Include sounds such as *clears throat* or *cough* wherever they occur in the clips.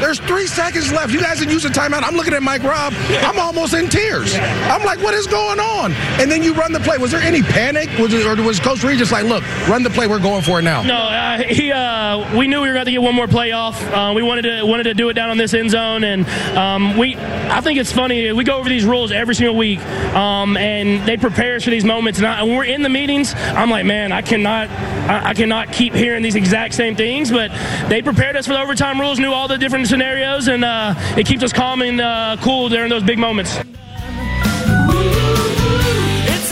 There's three seconds left. You guys didn't use using timeout. I'm looking at Mike Robb. I'm almost in tears. I'm like, what is going on? And then you run the play. Was there any panic? Was it, or was Coach Reid just like, look, run the play. We're going for it now? No, uh, he. Uh, we knew we were going to get one more play off. Uh, we wanted to wanted to do it down on this end zone, and um, we. I think it's funny. We go over these rules every single week, um, and they prepare us for these moments. And I, when we're in the meetings, I'm like, man, I cannot, I, I cannot keep hearing these exact same things. But they prepared us for the overtime rules, knew all the different scenarios, and uh, it keeps us calm and uh, cool during those big moments. It's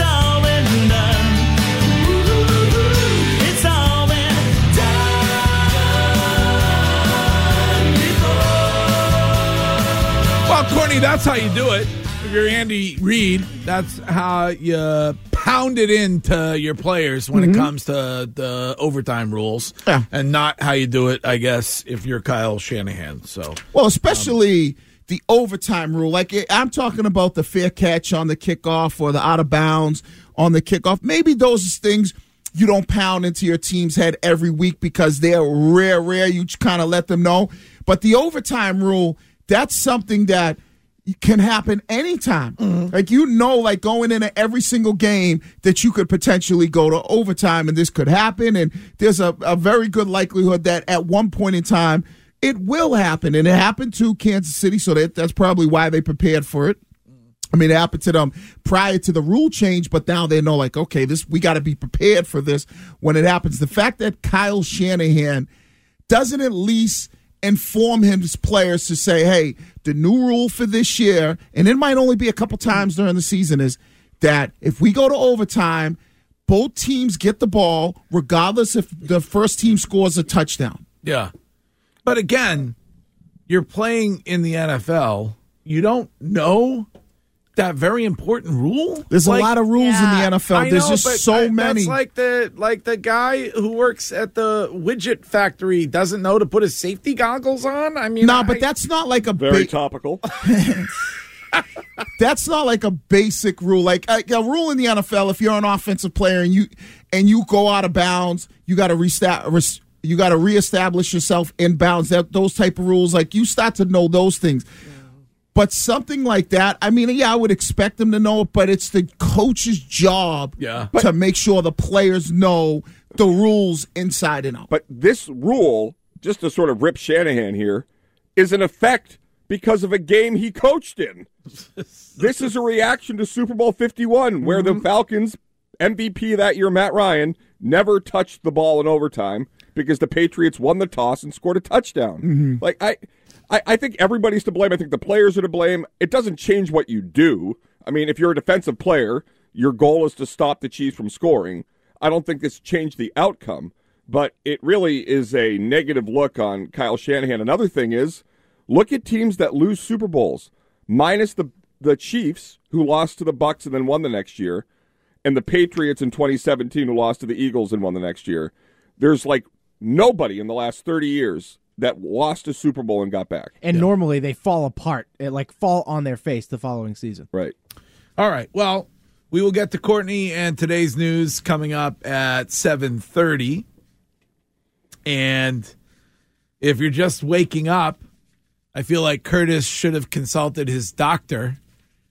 all been done. It's all been done before. Well, Courtney, that's how you do it. If you're Andy Reid, that's how you pound it into your players when it comes to the overtime rules, Yeah. and not how you do it, I guess, if you're Kyle Shanahan. So, Well, especially the overtime rule. Like eh, I'm talking about the fair catch on the kickoff or the out of bounds on the kickoff. Maybe those things you don't pound into your team's head every week because they're rare, rare. You kind of let them know. But the overtime rule, that's something that can happen anytime. Mm-hmm. Like you know, like going into every single game that you could potentially go to overtime and this could happen. And there's a, a very good likelihood that at one point in time it will happen. And it happened to Kansas City, so that, that's probably why they prepared for it. I mean, it happened to them prior to the rule change, but now they know, like, okay, this we got to be prepared for this when it happens. The fact that Kyle Shanahan doesn't at least inform his players to say, hey, the new rule for this year, and it might only be a couple times during the season, is that if we go to overtime, both teams get the ball, regardless if the first team scores a touchdown. yeah. But again, you're playing in the NFL. You don't know that very important rule. There's a lot of rules in the NFL. I There's just so I- many. That's like the like the guy who works at the widget factory doesn't know to put his safety goggles on. I mean, No, I- but that's not like a Very ba- topical. *laughs* that's not like a basic rule. Like a, a rule in the NFL, if you're an offensive player and you and you go out of bounds, you got to restart. Res, you got to reestablish yourself in bounds. That those type of rules, like you start to know those things. But something like that, I mean, yeah, I would expect them to know it, but it's the coach's job Yeah. to make sure the players know the rules inside and out. But this rule, just to sort of rip Shanahan here, is in effect because of a game he coached in. *laughs* this is a reaction to Super Bowl 51, where the mm-hmm. Falcons MVP that year, Matt Ryan, never touched the ball in overtime because the Patriots won the toss and scored a touchdown. Mm-hmm. Like I, I, I think everybody's to blame. I think the players are to blame. It doesn't change what you do. I mean, if you're a defensive player, your goal is to stop the Chiefs from scoring. I don't think this changed the outcome, but it really is a negative look on Kyle Shanahan. Another thing is, look at teams that lose Super Bowls, minus the the Chiefs who lost to the Bucs and then won the next year, and the Patriots in 2017 who lost to the Eagles and won the next year. There's like nobody in the last 30 years that lost a Super Bowl and got back. And normally they fall apart, it, like fall on their face the following season. Right. All right. Well, we will get to Courtney and today's news coming up at 7:30. And if you're just waking up, I feel like Curtis should have consulted his doctor,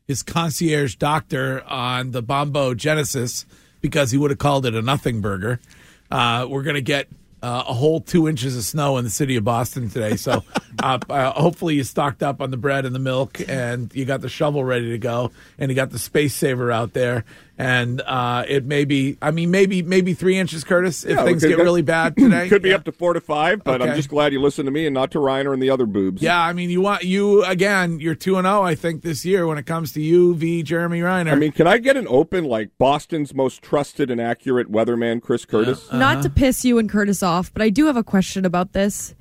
his concierge doctor on the bombogenesis because he would have called it a nothing burger. Uh, we're going to get uh, a whole two inches of snow in the city of Boston today. So uh, uh, hopefully you stocked up on the bread and the milk and you got the shovel ready to go and you got the space saver out there. And uh, it may be, I mean, maybe maybe three inches, Curtis, if Yeah, things get really bad *clears throat* today. Could be Yeah. up to four to five, but I'm just glad you listened to me and not to Reiner and the other boobs. Yeah, I mean, you want you again. You're two and zero, I think, this year when it comes to you v Jeremy Reiner. I mean, can I get an open like Boston's most trusted and accurate weatherman, Chris Curtis? Not to piss you and Curtis off, but I do have a question about this.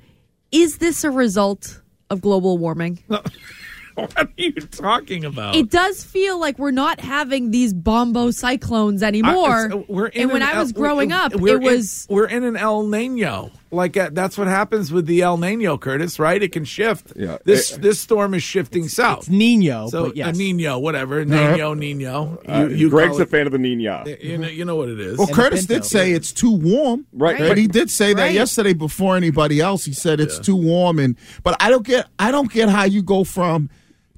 Is this a result of global warming? *laughs* what are you talking about? It does feel like we're not having these bombo cyclones anymore. I- uh, we're in and when an I El- was growing up, it in- was we're in an El Nino. Like uh, that's what happens with the El Nino, Curtis. Right? It can shift. Yeah. This It- this storm is shifting south. It's Nino, so but yes. a Nino, whatever. Nino, Nino. You, Uh, you Greg's a it- fan of the Nina. You know, you know what it is. Well, And Curtis did Pinto. say it's too warm, Right. But he did say that yesterday before anybody else. He said it's too warm, and but I don't get I don't get how you go from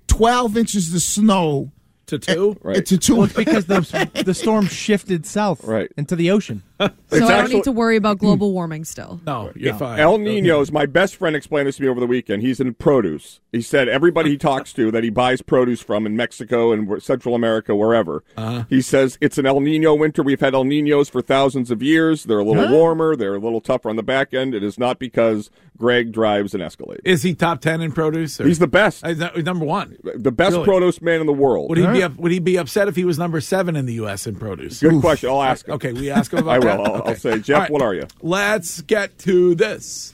twelve inches of snow to two. *laughs* Right. to two. Well, it's *laughs* because the, the storm shifted south Right. into the ocean. *laughs* so It's I don't actually- need to worry about global warming still. No, you're fine. El Nino's. My best friend explained this to me over the weekend. He's in produce. He said everybody he talks to that he buys produce from in Mexico and Central America, wherever. Uh-huh. He says it's an El Nino winter. We've had El Ninos for thousands of years. They're a little warmer. They're a little tougher on the back end. It is not because Greg drives an Escalade. Is he top ten in produce? or- He's the best, Uh, number one. the best Really? produce man in the world. Would he be up, Would he be upset if he was number seven in the U.S. in produce? Good question. I'll ask him. Okay, we ask him *laughs* about I will. that? I'll, I'll say, Jeff, All right. what are you? Let's get to this.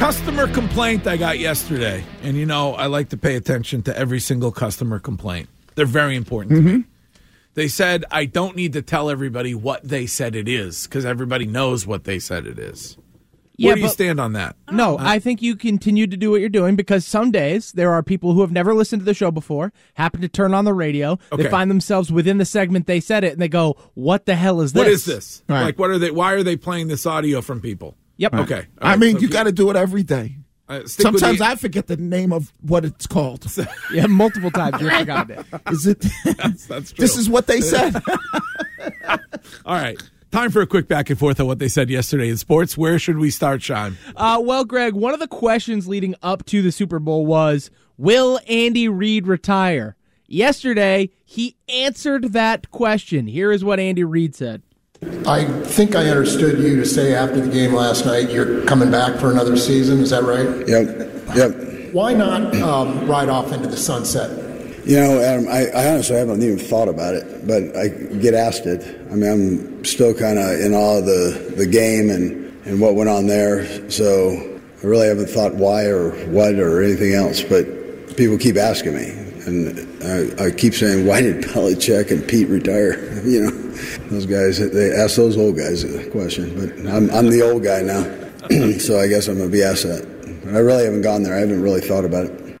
Customer complaint I got yesterday, and you know I like to pay attention to every single customer complaint. They're very important to me. Mm-hmm. They said I don't need to tell everybody what they said it is because everybody knows what they said it is. Yeah, Where do you but- stand on that? No, I think you continue to do what you're doing because some days there are people who have never listened to the show before, happen to turn on the radio, Okay. they find themselves within the segment they said it, and they go, "What the hell is this? What is this? Right. Like, what are they? Why are they playing this audio from people? Yep. Okay. All I right, mean, so you got to do it every day. uh, Sometimes the- I forget the name of what it's called. *laughs* *laughs* Yeah, multiple times you forgot it. Is it? *laughs* That's, that's true. this is what they said. All right. Time for a quick back and forth on what they said yesterday in sports. Where should we start, Sean? Uh, well, Greg, one of the questions leading up to the Super Bowl was, "Will Andy Reid retire?" Yesterday, he answered that question. Here is what Andy Reid said. I think I understood you to say after the game last night you're coming back for another season. Is that right? Yep, yep. Why not um, ride off into the sunset? You know, Adam, I, I honestly haven't even thought about it, but I get asked it. I mean, I'm still kind of in awe of the, the game and, and what went on there. So I really haven't thought why or what or anything else, but people keep asking me. And I, I keep saying, why did Belichick and Pete retire? *laughs* You know, those guys, they ask those old guys a question, but I'm, I'm the old guy now. *clears throat* so I guess I'm going to be asked that. But I really haven't gone there. I haven't really thought about it.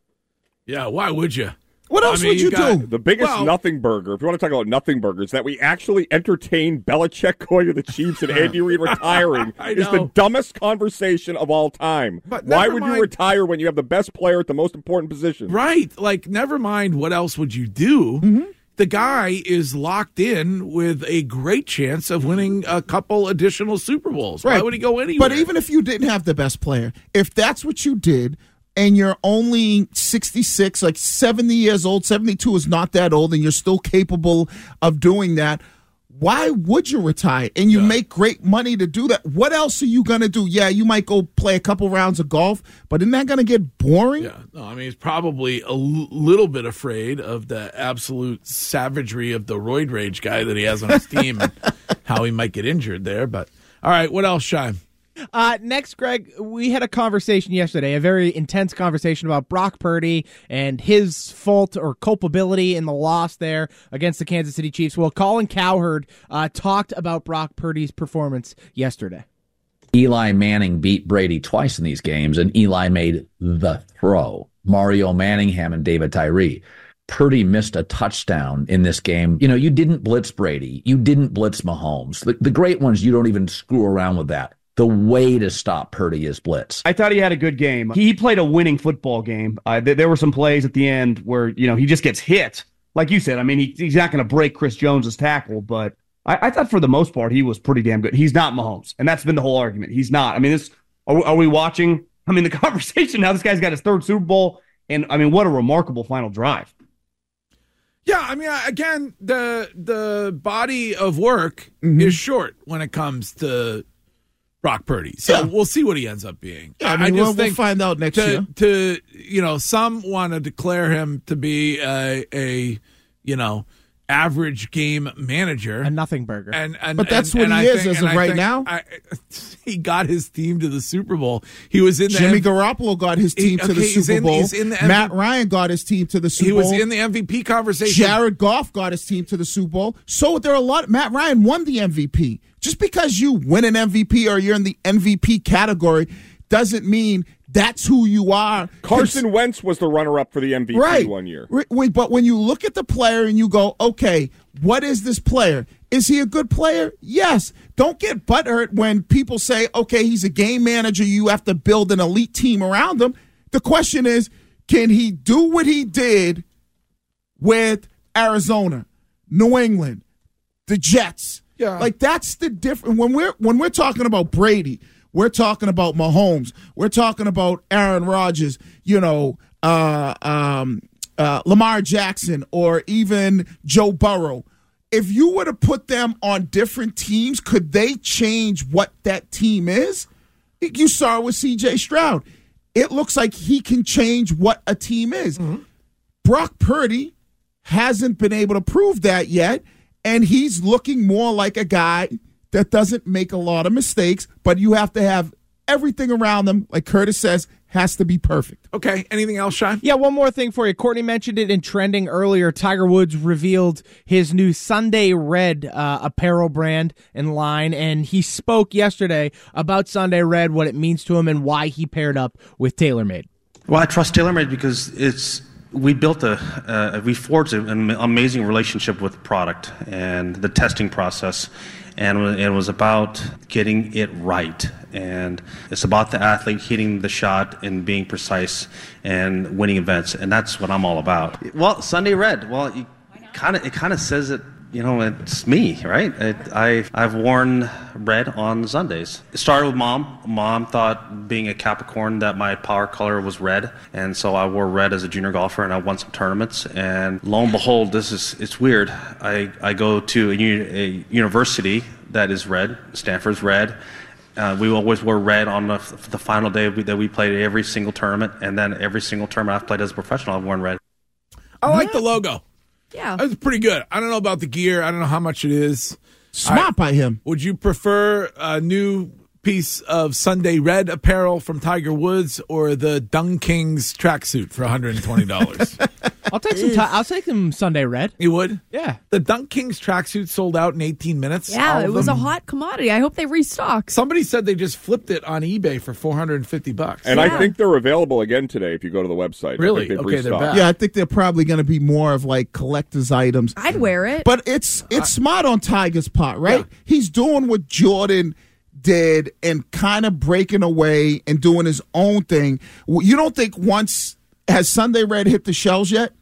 Yeah, why would you? What else I mean, would you, got- do? The biggest Well- nothing burger, if you want to talk about nothing burgers, that we actually entertain Belichick *laughs* going to the Chiefs and Andy Reid *laughs* retiring I is the dumbest conversation of all time. But Why would mind- you retire when you have the best player at the most important position? Right. Like, never mind what else would you do. Mm-hmm. The guy is locked in with a great chance of winning a couple additional Super Bowls. Why would he go anywhere? But even if you didn't have the best player, if that's what you did, and you're only 66, like 70 years old, 72 is not that old, and you're still capable of doing that, why would you retire? And you make great money to do that. What else are you going to do? Yeah, you might go play a couple rounds of golf, but isn't that going to get boring? Yeah, no, I mean, he's probably a l- little bit afraid of the absolute savagery of the roid rage guy that he has on his team and *laughs* how he might get injured there. But all right, what else, Shine? Uh, next, Greg, we had a conversation yesterday, a very intense conversation about Brock Purdy and his fault or culpability in the loss there against the Kansas City Chiefs. Well, Colin Cowherd uh, talked about Brock Purdy's performance yesterday. Eli Manning beat Brady twice in these games, and Eli made the throw. Mario Manningham and David Tyree. Purdy missed a touchdown in this game. You know, you didn't blitz Brady. You didn't blitz Mahomes. The, the great ones, you don't even screw around with that. The way to stop Purdy is blitz. I thought he had a good game. He played a winning football game. Uh, th- there were some plays at the end where you know he just gets hit, like you said. I mean, he, he's not going to break Chris Jones's tackle, but I, I thought for the most part he was pretty damn good. He's not Mahomes, and that's been the whole argument. He's not. I mean, this are, we- are we watching? I mean, the *laughs* conversation now. This guy's got his third Super Bowl, and I mean, what a remarkable final drive. Yeah, I mean, again, the the body of work Mm-hmm. is short when it comes to Brock Purdy. So Yeah. we'll see what he ends up being. Yeah, I mean, we'll- we'll find out next to, year. To you know, some want to declare him to be a, a you know average game manager, a nothing burger, and, and But that's and- what and he I is think- as of right now. I, *laughs* he got his team to the Super Bowl. He was in the Jimmy M- Garoppolo got his He- team to the okay, he's Super in- Bowl. he's in the Matt Ryan got his team to the Super He Bowl. He was in the MVP conversation. Jared Goff got his team to the Super Bowl. So there are a lot. Matt Ryan won the MVP. Just because you win an MVP or you're in the MVP category doesn't mean that's who you are. Carson Wentz was the runner-up for the MVP right. one year. Wait, But when you look at the player and you go, okay, what is this player? Is he a good player? Yes. Don't get butthurt when people say, okay, he's a game manager. You have to build an elite team around him. The question is, can he do what he did with Arizona, New England, the Jets? Yeah. Like that's the difference. When we're when we're talking about Brady, we're talking about Mahomes. We're talking about Aaron Rodgers. You know, uh, um, uh, Lamar Jackson, or even Joe Burrow. If you were to put them on different teams, could they change what that team is? You saw it with C.J. Stroud. It looks like he can change what a team is. Brock Purdy hasn't been able to prove that yet, and he's looking more like a guy that doesn't make a lot of mistakes, but you have to have everything around them, like Curtis says, has to be perfect. Okay. Anything else, Sean? Yeah, one more thing for you. Courtney mentioned it in trending earlier. Tiger Woods revealed his new Sunday Red uh, apparel brand and line, and he spoke yesterday about Sunday Red, what it means to him, and why he paired up with TaylorMade. Well, I trust TaylorMade because it's we built a uh, we forged an amazing relationship with the product and the testing process, and it was about getting it right. And it's about the athlete hitting the shot and being precise and winning events, and that's what I'm all about. Well, Sunday Red. Well, kind of it kind of says it. You know, it's me, right? It, I I've worn red on Sundays. It started with mom. Mom thought, being a Capricorn, that my power color was red, and so I wore red as a junior golfer, and I won some tournaments. And lo and behold, this is it's weird. I I go to a, uni- a university that is red. Stanford's red. Uh, we always wore red on the, the final day we, that we played every single tournament, and then every single tournament I've played as a professional, I've worn red. I like the logo. Yeah. That's pretty good. I don't know about the gear. I don't know how much it is. Smart by him. Would you prefer a new piece of Sunday red apparel from Tiger Woods or the Dunk Kings tracksuit for $120? *laughs* I'll take some. Ti- I'll take some Sunday Red. you would? Yeah. The Dunk Kings tracksuit sold out in 18 minutes. Yeah, it of was a hot commodity. I hope they restock. Somebody said they just flipped it on eBay for 450 bucks. And I think they're available again today if you go to the website. I Really? think they've Okay, they're back. Yeah, I think they're probably going to be more of like collector's items. I'd wear it. But it's it's smart on Tiger's part, right? He's doing what Jordan did and kind of breaking away and doing his own thing. You don't think once has Sunday Red hit the shelves yet?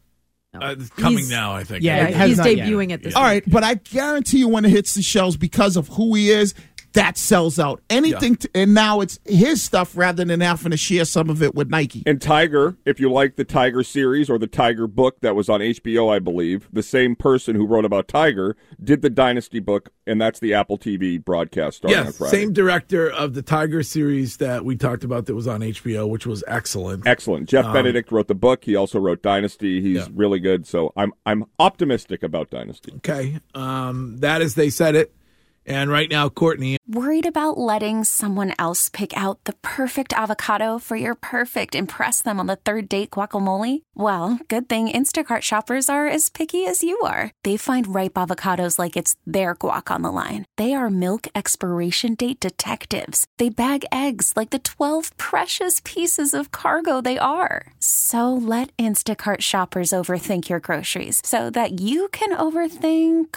Uh, coming He's- now, I think. Yeah, Yeah, he's not yet. debuting at this. All right, but I guarantee you when it hits the shelves because of who he is, that sells out. Anything, to, and now it's his stuff rather than having to share some of it with Nike. And Tiger, if you like the Tiger series or the Tiger book that was on HBO, I believe, the same person who wrote about Tiger did the Dynasty book, and that's the Apple TV broadcast starting on Yes, Friday. same director of the Tiger series that we talked about that was on HBO, which was excellent. Excellent. Jeff Um, Benedict wrote the book. He also wrote Dynasty. He's Yeah. really good. So I'm I'm optimistic about Dynasty. Okay, um, that is they said it, And right now, Courtney. Worried about letting someone else pick out the perfect avocado for your perfect impress them on the third date guacamole? Well, good thing Instacart shoppers are as picky as you are. They find ripe avocados like it's their guac on the line. They are milk expiration date detectives. They bag eggs like the 12 precious pieces of cargo they are. So let Instacart shoppers overthink your groceries so that you can overthink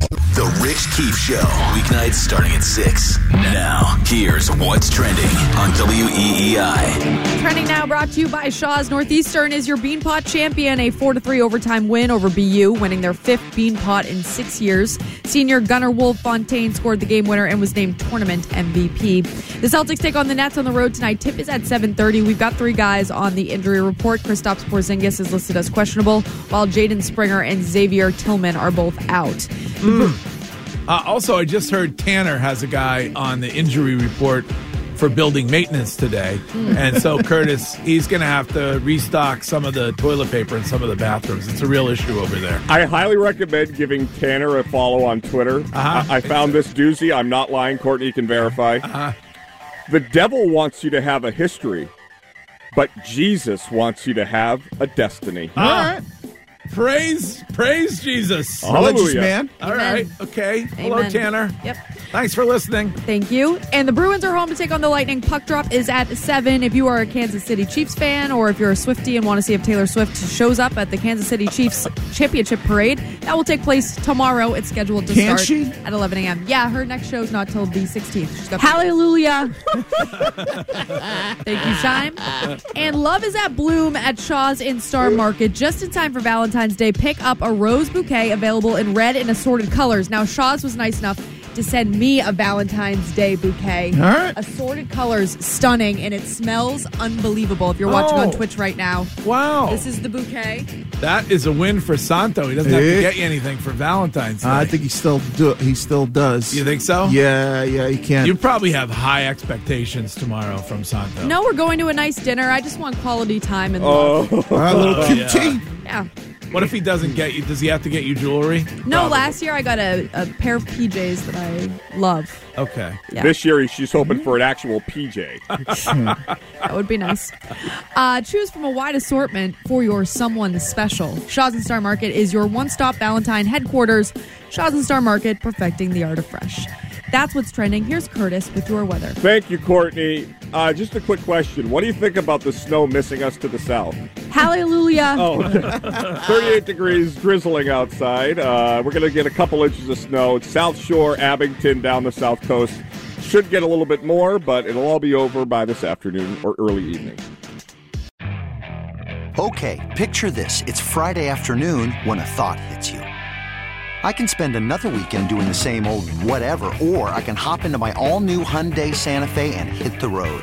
The Rich Keefe Show, weeknights starting at 6. Now, here's what's trending on WEEI. Trending now brought to you by Shaw's Northeastern is your Beanpot champion. A 4 3 overtime win over BU, winning their fifth Beanpot in six years. Senior Gunnarwolfe Fontaine scored the game winner and was named tournament MVP. The Celtics take on the Nets on the road tonight. Tip is at 7.30. We've got three guys on the injury report. Kristaps Porzingis is listed as questionable, while Jaden Springer and Xavier Tillman are both out. Uh, also, I just heard Tanner has a guy on the injury report for building maintenance today. and so, *laughs* Curtis, he's going to have to restock some of the toilet paper in some of the bathrooms. It's a real issue over there. I highly recommend giving Tanner a follow on Twitter. Uh-huh. I, I found this doozy. I'm not lying. Courtney can verify. Uh-huh. The devil wants you to have a history, but Jesus wants you to have a destiny. All right. Praise, praise Jesus. Hallelujah. man. All Amen. Okay. Hello, Amen. Tanner. Yep. Thanks for listening. Thank you. And the Bruins are home to take on the Lightning. Puck drop is at 7. If you are a Kansas City Chiefs fan or if you're a Swifty and want to see if Taylor Swift shows up at the Kansas City Chiefs Championship Parade, that will take place tomorrow. It's scheduled to Can start she? at 11 a.m. Yeah, her next show's not till the 16th. Hallelujah. *laughs* Thank you, Shime. And love is at Bloom at Shaw's in Star Market just in time for Valentine's Day. Pick up a rose bouquet available in red and assorted colors. Now, Shaw's was nice enough to send me a Valentine's Day bouquet. All right. Assorted colors, stunning, and it smells unbelievable. If you're watching on Oh. Twitch right now, Wow. this is the bouquet. That is a win for Santo. He doesn't have to Eh. get you anything for Valentine's Day. I think he still do. He still does. You think so? Yeah, yeah. He can't. You probably have high expectations tomorrow from Santo. No, we're going to a nice dinner. I just want quality time and Oh. love. All right, a little Oh, QT. Yeah. What if he doesn't get you? Does he have to get you jewelry? No, Probably. last year I got a, a pair of PJs that I love. Okay. Yeah. This year, she's hoping for an actual PJ. *laughs* That would be nice. Uh, choose from a wide assortment for your someone special. Shaw's and Star Market is your one stop Valentine headquarters. Shaw's and Star Market, perfecting the art of fresh. That's what's trending. Here's Curtis with your weather. Thank you, Courtney. Uh, just a quick question. What do you think about the snow missing us to the south? Hallelujah. Oh, *laughs* 38 degrees, drizzling outside. Uh, we're going to get a couple inches of snow. It's South Shore, Abington, down the south coast. Should get a little bit more, but it'll all be over by this afternoon or early evening. Okay, picture this. It's Friday afternoon when a thought hits you. I can spend another weekend doing the same old whatever, or I can hop into my all new Hyundai Santa Fe and hit the road.